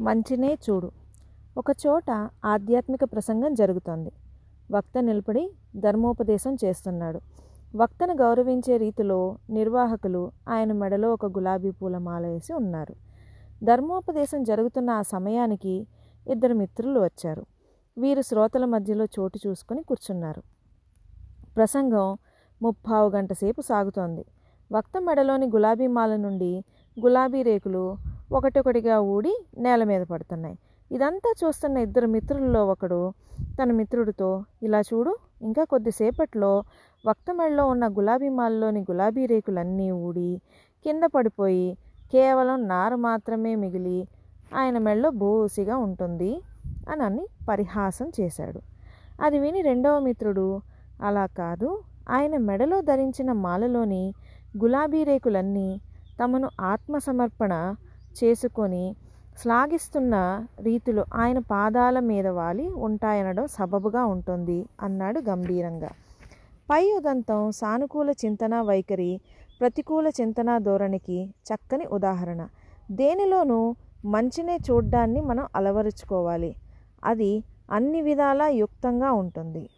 మంచినే చూడు. ఒక చోట ఆధ్యాత్మిక ప్రసంగం జరుగుతోంది. వక్త నిలబడి ధర్మోపదేశం చేస్తున్నాడు. వక్తను గౌరవించే రీతిలో నిర్వాహకులు ఆయన మెడలో ఒక గులాబీ పూల మాల వేసి ఉన్నారు. ధర్మోపదేశం జరుగుతున్న ఆ సమయానికి ఇద్దరు మిత్రులు వచ్చారు. వీరు శ్రోతల మధ్యలో చోటు చూసుకొని కూర్చున్నారు. ప్రసంగం ముప్పావు గంట సేపు సాగుతోంది. వక్త మెడలోని గులాబీ మాల నుండి గులాబీ రేకులు ఒకటొకటిగా ఊడి నేల మీద పడుతున్నాయి. ఇదంతా చూస్తున్న ఇద్దరు మిత్రుల్లో ఒకడు తన మిత్రుడితో ఇలా చూడు ఇంకా కొద్దిసేపట్లో వక్త మెడలో ఉన్న గులాబీ మాల్లోని గులాబీ రేకులన్నీ ఊడి కింద పడిపోయి కేవలం నారు మాత్రమే మిగిలి ఆయన మెడలో బోసిగా ఉంటుంది అని అని పరిహాసం చేశాడు. అది విని రెండవ మిత్రుడు అలా కాదు ఆయన మెడలో ధరించిన మాలలోని గులాబీ రేకులన్నీ తమను ఆత్మసమర్పణ చేసుకొని శ్లాఘిస్తున్న రీతిలో ఆయన పాదాల మీద వాలి ఉంటాయనడం సబబుగా ఉంటుంది అన్నాడు గంభీరంగా. పై ఉదంతం సానుకూల చింతన వైఖరి ప్రతికూల చింతన ధోరణికి చక్కని ఉదాహరణ. దేనిలోనూ మంచినే చూడ్డాన్ని మనం అలవరుచుకోవాలి. అది అన్ని విధాలా యుక్తంగా ఉంటుంది.